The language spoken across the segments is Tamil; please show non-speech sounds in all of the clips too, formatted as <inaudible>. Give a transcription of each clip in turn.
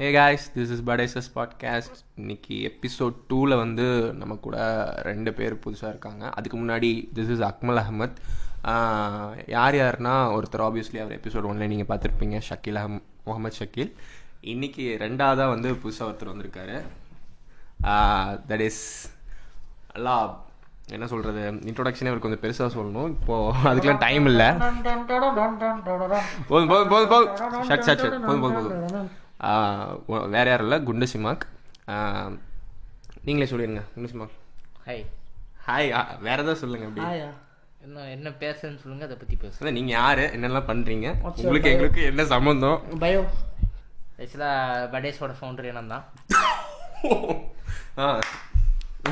ஹே காய்ஸ் திஸ் இஸ் படேசஸ் பாட்காஸ்ட் இன்னைக்கு எபிசோட் டூவில் வந்து நம்ம கூட ரெண்டு பேர் புதுசாக இருக்காங்க. அதுக்கு முன்னாடி திஸ் இஸ் அக்மல் அஹமத் யார் யாருன்னா ஒருத்தர் ஆப்வியஸ்லி அவர் எபிசோட் ஒன்ல நீங்கள் பார்த்துருப்பீங்க. ஷக்கீல் அஹம் முகமது ஷக்கீல். இன்னைக்கு ரெண்டாவதாக வந்து புதுசாக ஒருத்தர் வந்திருக்காரு. தட் இஸ் நல்லா என்ன சொல்கிறது இன்ட்ரோடக்ஷனே அவருக்கு கொஞ்சம் பெருசாக சொல்லணும். இப்போது அதுக்கெலாம் டைம் இல்லை. போதும் போதும் போதும் போதும். ஷட் ஷட் ஷட் போதும் போதும் போதும். வேற யாரும் இல்லை. குண்டு சிமாக் நீங்களே சொல்லிடுங்க குண்டு சிமாக் ஹாய் ஹாய் வேற ஏதாவது சொல்லுங்க அப்படி. என்ன என்ன பேசுறேன்னு சொல்லுங்க அதை பற்றி பேசுங்க அதான் நீங்க யாரு? என்னெல்லாம் பண்றீங்க? உங்களுக்கு எங்களுக்கு என்ன சம்மந்தம் பயோ ஆக்சுவலாக படேஸோட ஃபவுண்டர் என்ன தான் <laughs> ஆ.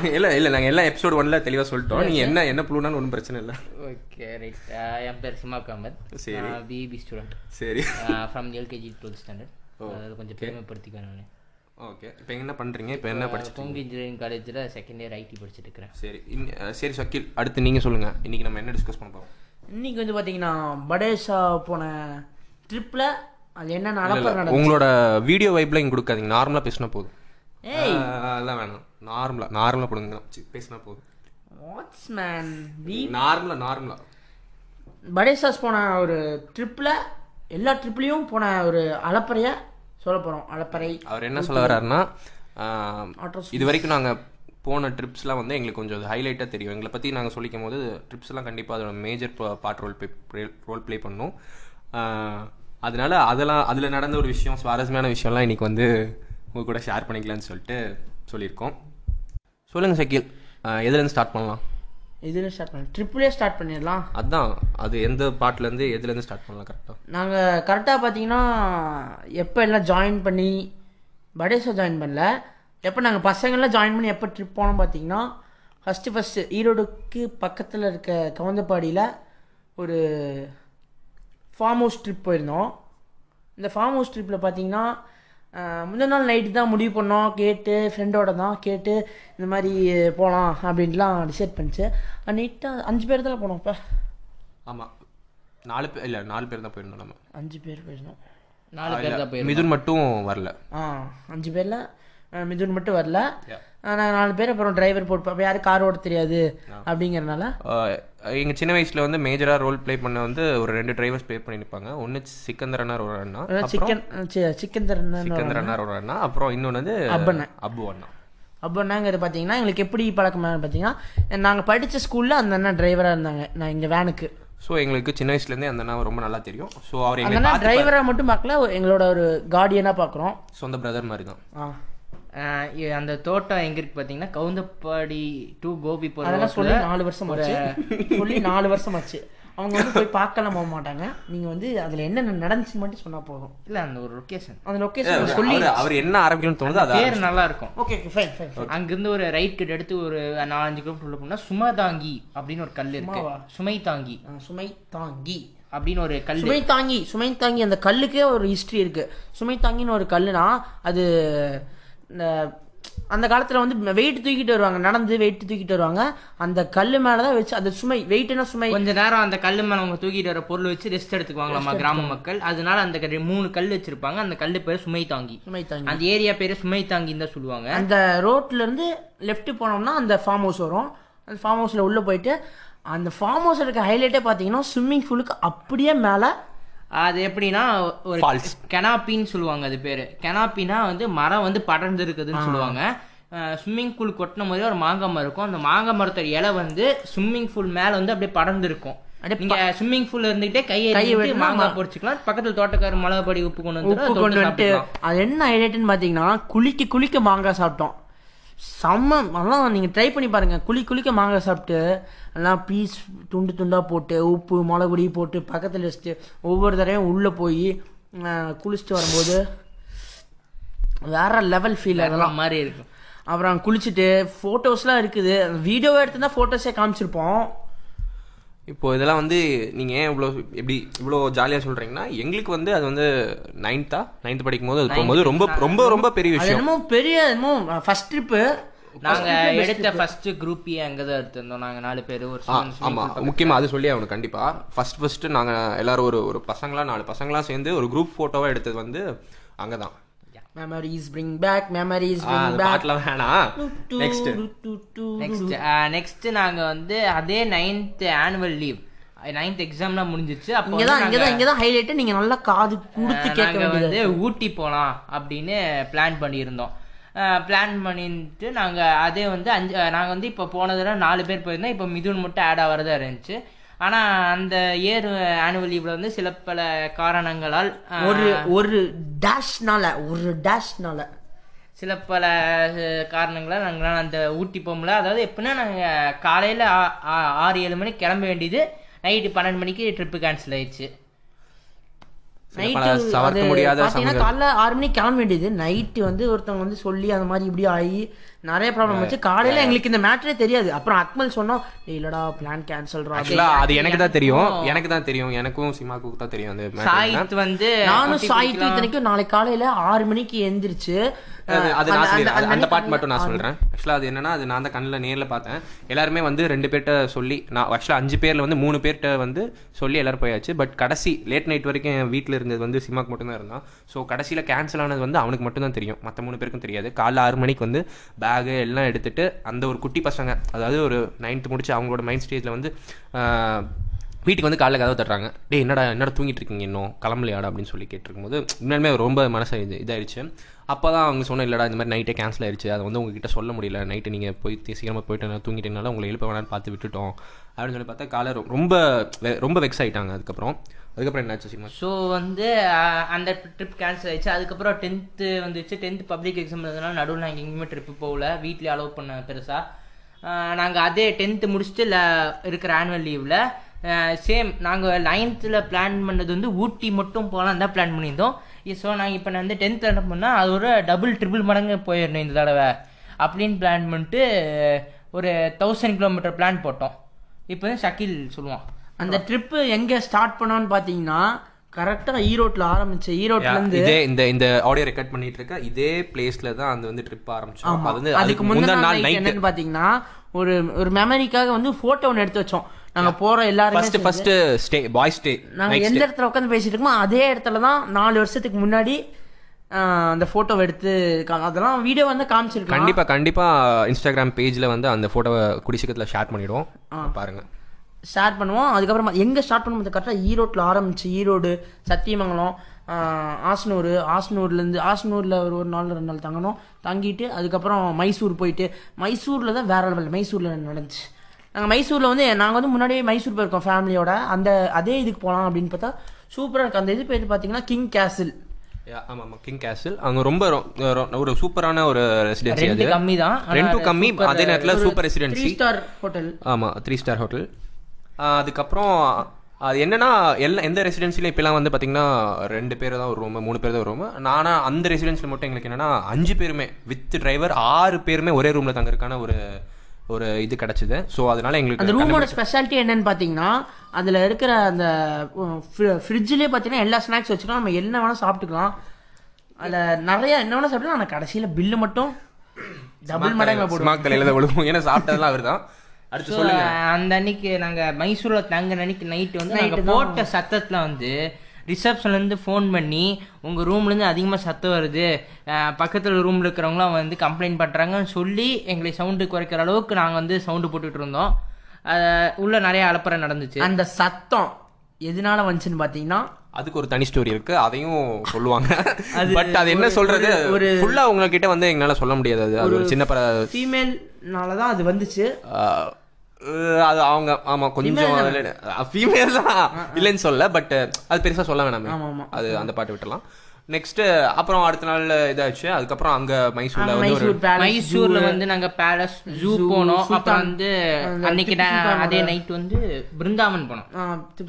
இல்லை இல்லை நாங்கள் எல்லாம் எபிசோட் ஒன்ல தெளிவாக சொல்லிட்டோம். நீங்கள் என்ன என்ன ப்ளூனாலும் ஒன்றும் பிரச்சனை இல்லை. ஓகே ரைட் என் பேர் சிமாக் அஹமத் சரி. பிபி ஸ்டூடெண்ட் சரி. ஃப்ரம் எல்கேஜி டுவெல்த் ஸ்டாண்டர்ட் அது கொஞ்சம் பெருமைப்படுத்திக்குவேன் நான். ஓகே. இப்போ என்ன பண்ணுறீங்க இப்போ என்ன படிச்சுட்டு பொங்கு இன்ஜினியரிங் காலேஜில் செகண்ட் இயர் ஐடி படிச்சுட்டு இருக்கிறேன். சரி சரி ஷக்கீல் அடுத்து நீங்கள் சொல்லுங்கள் இன்னைக்கு நம்ம என்ன டிஸ்கஸ் பண்ண போகிறோம் இன்னைக்கு வந்து பாத்தீங்கன்னா படேஷா போன ட்ரிப்ல அது என்ன நடப்ப நட உங்களோட வீடியோ வைப்ல இங்கே கொடுக்காதீங்க. நார்மலாக பேசினா போதும். ஏய். அதெல்லாம் வேணாம். நார்மலாக நார்மலாக போடுங்க. சி, பேசினா போதும். வாட்ஸ் மேன் நார்மலாக நார்மலாக படேஷாஸ் போன ஒரு ட்ரிப்ல எல்லா ட்ரிப்லயும் போன ஒரு அலப்பறைய சொல்ல போறோம். அலப்பறை அவர் என்ன சொல்ல வர்றாருன்னா. இது வரைக்கும் நாங்கள் போன ட்ரிப்ஸ்லாம் வந்து எங்களுக்கு கொஞ்சம் ஹைலைட்டாக தெரியும். எங்களை பற்றி நாங்கள் சொல்லிக்கும் போது ட்ரிப்ஸ்லாம் கண்டிப்பாக அதோட major part role play role play பண்ணும். அதனால அதெல்லாம் அதில் நடந்த ஒரு விஷயம் சுவாரஸ்யமான விஷயம்லாம் இன்னைக்கு வந்து உங்க கூட ஷேர் பண்ணிக்கலாம்னு சொல்லிட்டு சொல்லியிருக்கோம். சொல்லுங்கள் சக்கீல். ஆஹ், எதுலேருந்து ஸ்டார்ட் பண்ணலாம்? இதுல ஸ்டார்ட் பண்ண ட்ரிப்லயே ஸ்டார்ட் பண்ணிடலாம். அதான் அது எந்த பார்ட்லேருந்து எதுலேருந்து ஸ்டார்ட் பண்ணலாம் கரெக்டாக நாங்க கரெக்டா பாத்தீங்கன்னா எப்போ எல்லாம் ஜாயின் பண்ணி படேஷா ஜாயின் பண்ணல. எப்போ நாங்கள் பசங்கள்லாம் ஜாயின் பண்ணி எப்போ ட்ரிப் போனோம் பார்த்தீங்கன்னா ஃபஸ்ட்டு ஃபஸ்ட்டு ஈரோடுக்கு பக்கத்தில் இருக்க கவுந்தப்பாடியில் ஒரு ஃபார்ம் ஹவுஸ் ட்ரிப் போயிருந்தோம். இந்த ஃபார்ம் ஹவுஸ் ட்ரிப்பில் பார்த்தீங்கன்னா முந்தின நாள் நைட்டு தான் முடிவு பண்ணோம். கேட்டு ஃப்ரெண்டோட தான் கேட்டு இந்த மாதிரி போகலாம் அப்படின்ட்டுலாம் டிசைட் பண்ணிச்சு. நீட்டாக அஞ்சு பேர் தான் போனோம் இப்போ ஆமாம் நாலு பேர் இல்லை நாலு பேர் தான் போயிருந்தோம் நம்ம. அஞ்சு பேர் போயிருந்தோம். நாலு பேர் தான் போயிருந்தோம். மிதுன் மட்டும் வரல. ஆ அஞ்சு பேரில் மிதுன் மட்டும் வரல. நாங்கள் நாலு பேர் அப்புறம் டிரைவர் போட்டு அப்போ யாரும் கார் ஓட்ட தெரியாது அப்படிங்கறனால. ஆஹ் எங்க சின்ன வயசுல வந்து மேஜரா ரோல் ப்ளே பண்ண வந்து ஒரு ரெண்டு டிரைவர்ஸ் ப்ளே பண்ணி நிற்பாங்க ஒன்னு சிக்கந்தர் அண்ணார் ஒரு அண்ணா. சிக்கன் தரணும் சிக்கந்தர் அண்ணார் ஒரு அண்ணா. அப்புறம் இன்னொன்று வந்து அப்பண்ணே. அப்பு அண்ணா. அப்போ நாங்கள் பார்த்தீங்கன்னா எங்களுக்கு எப்படி பழக்கமாக பார்த்தீங்கன்னா நாங்கள் படித்த ஸ்கூலில் அந்த அண்ணா டிரைவராக இருந்தாங்க. நான் இங்கே வேனுக்கு ஸோ எங்களுக்கு சின்ன வயசுல இருந்தே அந்த அண்ணா ரொம்ப நல்லா தெரியும். ஸோ அவர் அண்ணா பார்த்து டிரைவராக மட்டும் பார்க்கல எங்களோட ஒரு கார்டியனாக பார்க்குறோம். சொந்த பிரதர் மாதிரி தான். அந்த தோட்டம் எங்க இருக்கு பார்த்தீங்கன்னா கவுந்தப்பாடி டு கோபி அதெல்லாம் சொல்லி நாலு வருஷம் ஆச்சு. சொல்லி நாலு வருஷம் ஆச்சு. அவங்க வந்து போய் பார்க்கலாம் போக மாட்டாங்க. நீங்கள் வந்து அதில் என்னென்ன நடந்துச்சுன்னு மட்டும் சொன்னால் போதும். இல்லை அந்த ஒரு லொக்கேஷன் அந்த லொக்கேஷன் சொல்லி அவர் என்ன ஆரம்பிக்கணும்னு தோணுது அது பேர் நல்லா இருக்கும் ஓகே ஓகே ஃபைன் ஃபைன் அங்கிருந்து ஒரு ரைட் கட் எடுத்து ஒரு நாலஞ்சு கிலோமீட்டர் உள்ள போனா சுமதாங்கி அப்படின்னு ஒரு கல் இருக்கு? சுமை தாங்கி. சுமை தாங்கி. அப்படின்னு ஒரு கல் சுமை தாங்கி சுமை தாங்கி அந்த கல்லுக்கே ஒரு ஹிஸ்ட்ரி இருக்கு. சுமை தாங்கின்னு ஒரு கல்லுனா அது அந்த காலத்துல வந்து வெயிட் தூக்கிட்டு வருவாங்க. நடந்து வெயிட் தூக்கிட்டு வருவாங்க. அந்த கல்லு மேலதான் வச்சு அந்த சுமை வெயிட்னா சுமை? கொஞ்ச நேரம் அந்த கல்லு மேல அவங்க தூக்கிட்டு வர பொருள் வச்சு ரெஸ்ட் எடுத்துக்குவாங்களாமா கிராம மக்கள். அதனால அந்த கல்லு- மூணு கல் வச்சிருப்பாங்க. அந்த கல்லு பேர் சுமை தாங்கி. சுமை தாங்கி. அந்த ஏரியா பேரு சுமை தாங்கின்னு தான் சொல்லுவாங்க. அந்த ரோட்ல இருந்து லெஃப்ட் போனோம்னா அந்த ஃபார்ம் ஹவுஸ் வரும். அந்த ஃபார்ம் ஹவுஸ்ல உள்ள போயிட்டு அந்த ஃபார்ம் ஹவுஸ் இருக்க ஹைலைட்டே பாத்தீங்கன்னா ஸ்விம்மிங் பூலுக்கு அப்படியே மேல அது எப்படின்னா ஒரு. கெனாப்பின்னு சொல்லுவாங்க அது பேரு. கெனாப்பினா வந்து மரம் வந்து படர்ந்து இருக்குதுன்னு சொல்லுவாங்க. ஸ்விம்மிங் பூல் கொட்டின மாதிரி ஒரு மாங்காய் மரம் இருக்கும். அந்த மாங்காய் மரத்தோட இலை வந்து ஸ்விம்மிங் பூல் மேல வந்து அப்படியே படர்ந்து இருக்கும் நீங்க ஸ்விம்மிங் பூல்ல இருந்துகிட்டே கையை கையை மாங்காய் பொரிச்சுக்கலாம் பக்கத்துல தோட்டக்காரர் மிளகாப்பொடி உப்பு கொண்டு வந்து கொண்டு வந்துட்டு அது என்ன ஹைலைட்னு பார்த்தீங்கன்னா குளிக்க குளிக்க மாங்காய் சாப்பிட்டோம். செம்ம நல்லா நீங்கள் ட்ரை பண்ணி பாருங்க. குளி குளிக்க மாங்காய் சாப்பிட்டு எல்லாம் பீஸ் துண்டு துண்டாக போட்டு உப்பு மிளகுடி போட்டு பக்கத்தில் வச்சுட்டு ஒவ்வொரு தடவையும் உள்ளே போய் குளிச்சுட்டு வரும்போது வேற லெவல் ஃபீல் அதெல்லாம். மாதிரி இருக்கும். அப்புறம் குளிச்சுட்டு ஃபோட்டோஸ்லாம் இருக்குது. வீடியோவை எடுத்து தான் ஃபோட்டோஸே காமிச்சிருப்போம். இப்போ இதெல்லாம் வந்து நீங்க ஏன் இவ்வளோ எப்படி இவ்வளோ ஜாலியா சொல்றீங்கன்னா எங்களுக்கு வந்து அது வந்து நைன்த்தா நைன்த் படிக்கும் போது அது போகும்போது ரொம்ப ரொம்ப ரொம்ப பெரிய அது விஷயம். என்னமோ பெரிய என்னமோ ஃபர்ஸ்ட் ட்ரிப்பு நாங்க எடுத்த ஃபர்ஸ்ட் குரூப் அங்கதான் எடுத்திருந்தோம். நாங்க நாலு பேர் ஒரு ஆ, ஆமா. முக்கியமா அது சொல்லி அவனுக்கு கண்டிப்பா. ஃபர்ஸ்ட் ஃபர்ஸ்ட் நாங்க எல்லாரும் ஒரு ஒரு பசங்களா நாலு பசங்களா சேர்ந்து ஒரு குரூப் போட்டோவா எடுத்தது வந்து அங்கதான். Memories bring back memories bring back பாட்டுல வேணாம். நெக்ஸ்ட் நெக்ஸ்ட் நெக்ஸ்ட் நாங்க வந்து அதே நைன்த் ஆனுவல் லீவ் நைன்த் எக்ஸாம்லாம் முடிஞ்சிச்சு. அப்போ இங்க தான் இங்க தான் இங்க தான் ஹைலைட் நீங்க நல்லா காது கொடுத்து கேட்க வந்து ஊட்டி போகலாம் அப்படின்னு பிளான் பண்ணியிருந்தோம். பிளான் பண்ணிட்டு நாங்க அதே வந்து அஞ்சு நாங்கள் வந்து இப்போ போனதுல நாலு பேர் போயிருந்தோம். இப்போ மிதுன் மட்டும் ஆட் ஆகிறதா இருந்துச்சு. ஆனா அந்த இயர் ஆனுவல் லீவ்ல வந்து சில பல காரணங்களால் ஒரு ஒரு டேஷ்னால ஒரு டேஷ்னால சில பல காரணங்களால் நாங்களால் அந்த ஊட்டி போக முடியல. அதாவது எப்படின்னா நாங்கள் காலையில் ஆறு ஏழு மணிக்கு கிளம்ப வேண்டியது நைட்டு பன்னெண்டு மணிக்கு ட்ரிப்பு கேன்சல் ஆயிடுச்சு சில பல நைட்டு தவிர்க்க முடியாத பாத்தீங்கன்னா சமூக காலைல ஆறு மணிக்கு கிளம்ப வேண்டியது. நைட்டு வந்து ஒருத்தவங்க வந்து சொல்லி அந்த மாதிரி இப்படி ஆகி நிறைய ப்ராப்ளம் வச்சு காலையில எங்களுக்கு இந்த மேட்டரே தெரியாது. அப்புறம் அக்மல் சொன்னோம் "டேய், இல்லடா பிளான் ஆக்சுவலா அது எனக்கு தான் தெரியும். எனக்கு தான் தெரியும். எனக்கும் சிமாக்கு தான் தெரியும் என்ன. சாயித் வந்து நானும் போய்க்கலாம். இத்தனைக்கும் நாளைக்கு காலையில ஆறு மணிக்கு எந்திரிச்சு அது நான் சொல்லிடுறேன். அந்த- அது- அந்த அந்த பாட்டு மட்டும் நான் சொல்றேன். ஆக்சுவலாக அது என்னன்னா அது நான் தான் கண்ணில் நேரில் பார்த்தேன். எல்லாருமே வந்து ரெண்டு பேர்ட்ட சொல்லி நான் ஆக்சுவலாக அஞ்சு பேர்ல வந்து மூணு பேர்ட்ட வந்து சொல்லி எல்லாரும் போயாச்சு. பட் கடைசி லேட் நைட் வரைக்கும் என் வீட்டில் இருந்தது வந்து சிமாக்கு மட்டும்தான் இருந்தான். ஸோ கடைசியில் கேன்சல் ஆனது வந்து அவனுக்கு மட்டும்தான் தெரியும். மற்ற மூணு பேருக்கும் தெரியாது. காலைல ஆறு மணிக்கு வந்து பேகு எல்லாம் எடுத்துட்டு அந்த ஒரு குட்டி பசங்க அதாவது ஒரு நைன்த்து முடிச்சு அவங்களோட மைண்ட் ஸ்டேஜில் வந்து வீட்டுக்கு வந்து காலைல கதவை தட்டுறாங்க. டேய் என்னடா என்னடா தூங்கிட்டு இருக்கீங்க இன்னும்? கிளம்பலையாடா? அப்படின்னு சொல்லி கேட்டிருக்கும்போது உண்மையுமே ரொம்ப மனசு இது இதாயிருச்சு. அப்போ தான் அவங்க சொன்ன இல்லடா இந்த மாதிரி நைட்டே கேன்சல் ஆயிடுச்சு அதை வந்து உங்ககிட்ட சொல்ல முடியல. நைட்டு நீங்கள் போய் சீக்கிரமாக சீக்கிரமா போயிட்டு நான் தூங்கிட்டீங்கனால உங்களை எழுப்ப வேணாம்னு பார்த்து விட்டுட்டோம். அப்படின்னு சொல்லி பார்த்தா காலை ரொம்ப வெ- ரொம்ப வெக்ஸ் ஆகிட்டாங்க அதுக்கப்புறம் அதுக்கப்புறம் என்னாச்சு சினிமா ஸோ வந்து அந்த ட்ரிப் கேன்சல் ஆயிடுச்சு. அதுக்கப்புறம் டென்த்து வந்துச்சு. டென்த்து பப்ளிக் எக்ஸாம் இருந்ததுனால நடுவில் நாங்கள் எங்கேயுமே ட்ரிப்பு போகல. வீட்லேயே அலோவ் பண்ண பெருசாக நாங்கள் அதே டென்த்து முடிச்சுட்டு இல்லை இருக்கிற ஆனுவல் லீவில் சேம் நாங்கள் நைன்த்தில் பிளான் பண்ணது வந்து ஊட்டி மட்டும் போகலாம் தான் பிளான் பண்ணியிருந்தோம். ஸோ நாங்கள் இப்போ நான் வந்து டென்த் என்ன பண்ணால் அது ஒரு டபுள் ட்ரிபிள் மடங்கு போயிடணும் இந்த தடவை. அப்படின்னு பிளான் பண்ணிட்டு ஒரு தௌசண்ட் கிலோமீட்டர் பிளான் போட்டோம். இப்போ வந்து ஷக்கீல் சொல்லுவான். அந்த ட்ரிப்பு எங்க ஸ்டார்ட் பண்ணோம்னு பாத்தீங்கன்னா கரெக்டா ஈரோட்ல ஆரம்பிச்சு ஈரோட்ல இருந்து இதே இந்த இந்த ஆடியோ ரெக்கார்ட் பண்ணிட்டு இருக்க இதே பிளேஸ்ல தான் அது வந்து ட்ரிப் ஆரம்பிச்சோம். அது வந்து அதுக்கு முந்தின நாள் என்னன்னு பாத்தீங்கன்னா ஒரு ஒரு மெமரிக்காக வந்து போட்டோ ஒன்று எடுத்து வச்சோம். நாங்க போற எல்லாருமே first first stay by stay நாங்க எந்த இடத்துல உட்காந்து பேசிட்டு இருக்கோமோ அதே இடத்துல தான் நாலு வருஷத்துக்கு முன்னாடி அந்த போட்டோவை எடுத்து அதெல்லாம் வீடியோ வந்து காமிச்சிருக்கோம் கண்டிப்பா கண்டிப்பா இன்ஸ்டாகிராம் பேஜ்ல வந்து அந்த போட்டோவை குடிசீக்கிரத்தில் ஷேர் பண்ணிடுவோம். பாருங்க. ஸ்டார்ட் பண்ணுவோம். அதுக்கப்புறம் எங்க ஸ்டார்ட் பண்ணும்போது கரெக்டாக ஈரோட்ல ஆரம்பிச்சு ஈரோடு சத்தியமங்கலம் ஆசனூர் ஆசனூர்லேருந்து ஆசனூரில் ஒரு ஒரு நாள் ரெண்டு நாள் தங்கணும். தங்கிட்டு அதுக்கப்புறம் மைசூர் போயிட்டு மைசூரில் தான் வேற லெவல் மைசூரில் நடந்துச்சு. நாங்கள் மைசூரில் வந்து நாங்கள் வந்து முன்னாடியே மைசூர் போயிருக்கோம் ஃபேமிலியோட. அந்த அதே இதுக்கு போகலாம் அப்படின்னு பார்த்தா சூப்பராக இருக்கு. அந்த இது பேர் பார்த்தீங்கன்னா கிங் கேசில் Yeah, ஆமா ஆமா கிங் கேசல் அங்க ரொம்ப ஒரு சூப்பரான ஒரு ரெசிடென்சி அது. கம்மி தான். ரெண்டும் கம்மி அதே நேரத்துல super three residency star hotel ஆமா த்ரீ ஸ்டார் ஹோட்டல் அதுக்கப்புறம் அது என்னன்னா எல்லா எந்த ரெசிடென்சிலையும் இப்பெல்லாம் வந்து பாத்தீங்கன்னா ரெண்டு பேர் தான் ஒரு ரூம் மூணு பேர் தான் ஒரு ரூம் நானா அந்த ரெசிடென்சியில் மட்டும் எங்களுக்கு என்னன்னா அஞ்சு பேருமே வித் டிரைவர் ஆறு பேருமே ஒரே ரூம்ல தங்கறதுக்கான ஒரு ஒரு இது கிடைச்சது. ஸோ அதனால அந்த எங்களுக்கு ரூமோட ஸ்பெஷாலிட்டி என்னன்னு பார்த்தீங்கன்னா அதில் இருக்கிற அந்த ஃப்ரிட்ஜ்லேயே பார்த்தீங்கன்னா எல்லா ஸ்நாக்ஸ் வச்சுக்கலாம். நம்ம என்ன வேணால் சாப்பிட்டுக்கலாம். அதில் நிறைய என்ன வேணால் சாப்பிட்டுக்கலாம். ஆனால் கடைசியில் பில்லு மட்டும் டபுள் மடங்கு போடுவோம் தலையில தான் விழுவும். ஏன்னா சாப்பிட்டதெல்லாம் அவர் தான் அடுத்து So, சொல்லுங்க. அந்த அன்னைக்கு நாங்க மைசூர்ல தங்க அன்னைக்கு நைட் வந்து நாங்க போட்ட சத்தத்துல வந்து ரிசப்ஷன்ல இருந்து ஃபோன் பண்ணி உங்க ரூம்ல இருந்து அதிகமா சத்தம் வருது. பக்கத்துல ரூம்ல இருக்கிறவங்களாம் வந்து கம்ப்ளைண்ட் பண்றாங்கன்னு சொல்லி எங்களை சவுண்டு குறைக்கிற அளவுக்கு நாங்க வந்து சவுண்டு போட்டுட்டு இருந்தோம். உள்ள நிறைய அலப்பறை நடந்துச்சு. அந்த சத்தம் எதனால வந்துச்சுன்னு பார்த்தீங்கன்னா அதுக்கு ஒரு தனி ஸ்டோரி இருக்கு. அதையும் சொல்லுவாங்க. <laughs> பட் அது என்ன சொல்றது? ஒரு ஃபுல்லா உங்ககிட்ட வந்து எங்களால சொல்ல முடியாது. அது ஒரு சின்ன பர ஃபீமேல்னால தான் அது வந்துச்சு. அது அவங்க ஆமா கொஞ்சம் ஃபீமேல் தான்? இல்லைன்னு சொல்ல பட் அது பெருசா சொல்ல வேணாமே. ஆமா, ஆமா. அது அந்த பாட்டு விட்டுலாம் நெக்ஸ்ட் அப்புறம் அடுத்த நாள் இதாச்சு அதுக்கப்புறம் அங்க மைசூர்ல வந்து மைசூர்ல வந்து நாங்க பேலஸ் ஜூ போனோம். அப்புறம் வந்து அன்னைக்கு அதே நைட் வந்து பிருந்தாவன் போனோம்.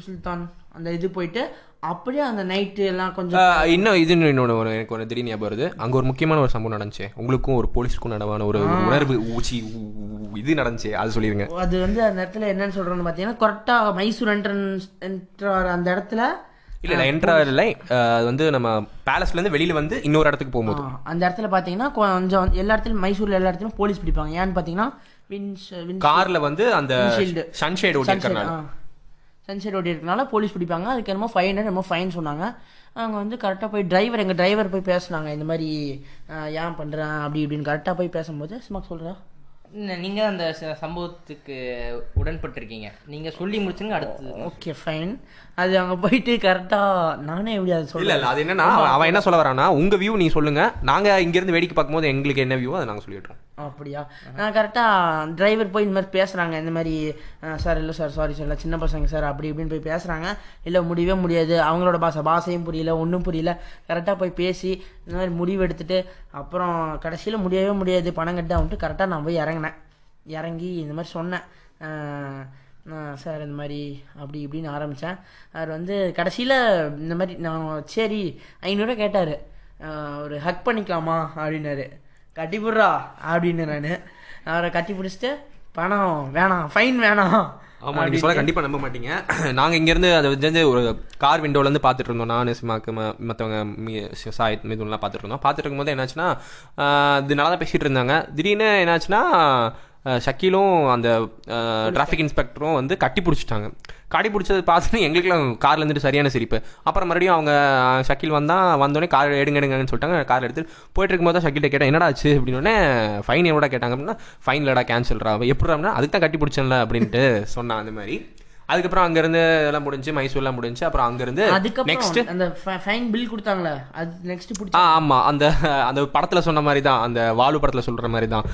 சுல்தான் அந்த இது போயிட்டு அப்படியே அந்த நைட்டு எல்லாம் கொஞ்சம் இன்னும் இது இன்னொன்று ஒரு எனக்கு ஒரு திடீர் ஞாபகம் வருது. அங்க ஒரு முக்கியமான ஒரு சம்பவம் நடந்துச்சு. உங்களுக்கும் ஒரு போலீஸ்க்கும் நடவான ஒரு உணர்வு ஊச்சி இது நடந்துச்சு. அது சொல்லிருங்க. அது வந்து அந்த இடத்துல என்னன்னு சொல்றோம்னு பார்த்தீங்கன்னா கரெக்டாக மைசூர் என்ட்ரன்ஸ் என்ட்ரார் அந்த இடத்துல இல்ல இல்ல என்ட்ரா இல்லை. அது வந்து நம்ம பேலஸ்ல இருந்து வெளியில வந்து இன்னொரு இடத்துக்கு போகும்போது. அந்த இடத்துல பார்த்தீங்கன்னா கொஞ்சம் எல்லா இடத்துலையும் மைசூர்ல எல்லா இடத்துலையும் போலீஸ் பிடிப்பாங்க. ஏன்னு பார்த்தீங்கன்னா வின்ஸ் வின் கார்ல வந்து அந்த. சன்ஷேட் ஓட்டி சன்செட் ஓடி இருக்கனால போலீஸ் பிடிப்பாங்க. அதுக்கு என்னமோ ஃபைவ் ஹண்ட்ரட் என்னமோ ஃபைன் சொன்னாங்க. அவங்க வந்து கரெக்டாக போய் டிரைவர் எங்கள் டிரைவர் போய் பேசுனாங்க. இந்த மாதிரி ஏன் பண்ணுறேன் அப்படி இப்படின்னு கரெக்டாக போய் பேசும்போது சும்மா சொல்கிறா நீங்க அந்த ச- சம்பவத்துக்கு உடன்பட்டிருக்கீங்க. நீங்க சொல்லி முடிச்சுங்க அடுத்தது ஓகே ஃபைன் அது அங்கே போயிட்டு கரெக்டாக நானே எப்படி அதை இல்ல சொல்ல இல்ல அது என்னன்னா அவன் என்ன சொல்ல வரானா உங்க வியூ நீ சொல்லுங்க. நாங்க இங்க இருந்து வேடிக்கை பார்க்கும்போது எங்களுக்கு என்ன வியூ அதை நாங்க சொல்லிடுறோம் அப்படியா? நான் கரெக்டாக டிரைவர் போய் இந்த மாதிரி பேசுகிறாங்க இந்த மாதிரி சார் இல்லை சார் சாரி சார் இல்லை சின்ன பசங்க சார் அப்படி இப்படின்னு போய் பேசுகிறாங்க இல்லை முடியவே முடியாது. அவங்களோட பாஷை பாஷையும் புரியல ஒன்றும் புரியல. கரெக்டாக போய் பேசி இந்த மாதிரி முடிவு எடுத்துட்டு அப்புறம் கடைசியில் முடியவே முடியாது. பணம் கட்டு வந்துட்டு கரெக்டாக நான் போய் இறங்கினேன். இறங்கி இந்த மாதிரி சொன்னேன். நான் சார் இந்த மாதிரி அப்படி இப்படின்னு ஆரம்பித்தேன் அவர் வந்து கடைசியில் இந்த மாதிரி நான் சரி ஐநூறுரூவா கேட்டார். ஒரு ஹக் பண்ணிக்கலாமா? அப்படின்னாரு. கட்டிப்புடுறா அப்படின்னு நான். அவரை கட்டி பிடிச்சிட்டு பணம் வேணாம் ஃபைன் வேணாம். ஆமா நீங்க சொல்ல கண்டிப்பா நம்ப மாட்டீங்க. <clears throat> நாங்க இங்க இருந்து அதை வந்து ஒரு கார் விண்டோல இருந்து பாத்துட்டு இருந்தோம். நான் சிமாக்கு ம- மத்தவங்க மி- சி- சாய் மிதுன்லாம் பாத்துட்டு இருந்தோம். பாத்துட்டு இருக்கும்போது என்னாச்சுன்னா இது நல்லா தான் பேசிட்டு இருந்தாங்க. திடீர்னு என்னாச்சுன்னா ஷக்கீலும் அந்த டிராஃபிக் இன்ஸ்பெக்டரும் வந்து கட்டி பிடிச்சிட்டாங்க. கட்டி பிடிச்சது பார்த்துட்டு எங்களுக்குலாம் கார்ல இருந்துட்டு சரியான சிரிப்பு. அப்புறம் மறுபடியும் அவங்க ஷக்கீல் வந்தா வந்தோடனே கார் எடுங்க எடுங்கன்னு சொல்லிட்டாங்க. கார் எடுத்து போயிட்டு இருக்கும்போது தான் ஷக்கீல்ட்ட கேட்டேன் என்னடா ஆச்சு? அப்படின்னு ஃபைன் எவ்வளோ கேட்டாங்க? அப்படின்னா ஃபைன் இல்லடா கேன்சல்ரா எப்படின்னா அதுக்கு தான் கட்டி பிடிச்சேன்ல அப்படின்ட்டு சொன்னான் அந்த மாதிரி. அதுக்கப்புறம் அங்கேருந்து எல்லாம் முடிஞ்சு மைசூர்லாம் முடிஞ்சு அப்புறம் அங்கேருந்து நெக்ஸ்ட் அந்த ஃபைன் பில் கொடுத்தாங்களே அது நெக்ஸ்ட் பிடிச்சி ஆ ஆமா அந்த அந்த படத்துல சொன்ன மாதிரி தான் அந்த வாலு படத்துல சொல்ற மாதிரி தான்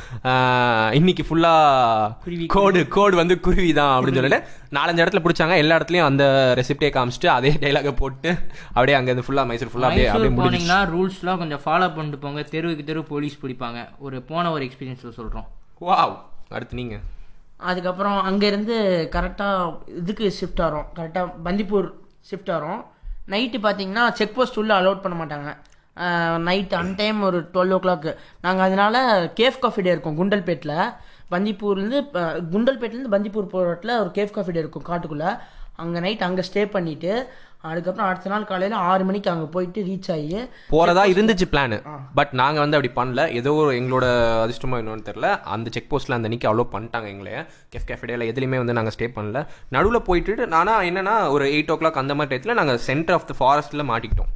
இன்னைக்கு ஃபுல்லா கோடு கோடு வந்து குருவி தான் அப்படின்னு சொல்லிட்டு நாலஞ்சு இடத்துல பிடிச்சாங்க. எல்லா இடத்துலயும் அந்த ரெசிப்டே காமிச்சிட்டு அதே டைலாக போட்டு அப்படியே அங்க இருந்து ஃபுல்லா மைசூர் ஃபுல்லா அப்படியே அப்படியே போனீங்கன்னா ரூல்ஸ்லாம் கொஞ்சம் ஃபாலோ பண்ணிட்டு போங்க. தெருவுக்கு தெரு போலீஸ் பிடிப்பாங்க. ஒரு போன ஒரு எக்ஸ்பீரியன்ஸில் சொல்கிறோம் வாவ் அடுத்து நீங்க. அதுக்கப்புறம் அங்கேருந்து கரெக்டாக இதுக்கு ஷிஃப்ட் ஆகிறோம் கரெக்டாக பந்திப்பூர் ஷிஃப்ட் ஆகிறோம் நைட்டு பார்த்தீங்கன்னா செக் போஸ்ட் உள்ளே அலோட் பண்ண மாட்டாங்க. நைட் அன்டைம் ஒரு டுவெல் ஓ கிளாக்கு நாங்கள் அதனால கேஃப் காஃபி டே இருக்கோம் குண்டல்பேட்டில் பந்திப்பூர்லேருந்து குண்டல்பேட்லேருந்து பந்திப்பூர் போகிற இடத்துல ஒரு கேஃப் காஃபி டே இருக்கும் காட்டுக்குள்ளே. அங்கே நைட் அங்கே ஸ்டே பண்ணிவிட்டு அதுக்கப்புறம் அடுத்த நாள் காலையில் ஆறு மணிக்கு அங்கே போயிட்டு ரீச் ஆகி போறதா இருந்துச்சு பிளான் பட் நாங்க வந்து அப்படி பண்ணல. ஏதோ ஒரு எங்களோட அதிர்ஷ்டமா என்னன்னு தெரியல. அந்த செக் போஸ்ட்ல அந்த அன்னைக்கு அலோவ் பண்ணிட்டாங்க எங்களை. கெஃப் கேஃபேடியால எதுலையுமே வந்து நாங்க ஸ்டே பண்ணல. நடுவுல போயிட்டு நானா என்னன்னா ஒரு எயிட் ஓ கிளாக் அந்த மாதிரி டயத்துல நாங்க சென்டர் ஆஃப் த ஃபாரஸ்ட்ல மாட்டிக்கிட்டோம்.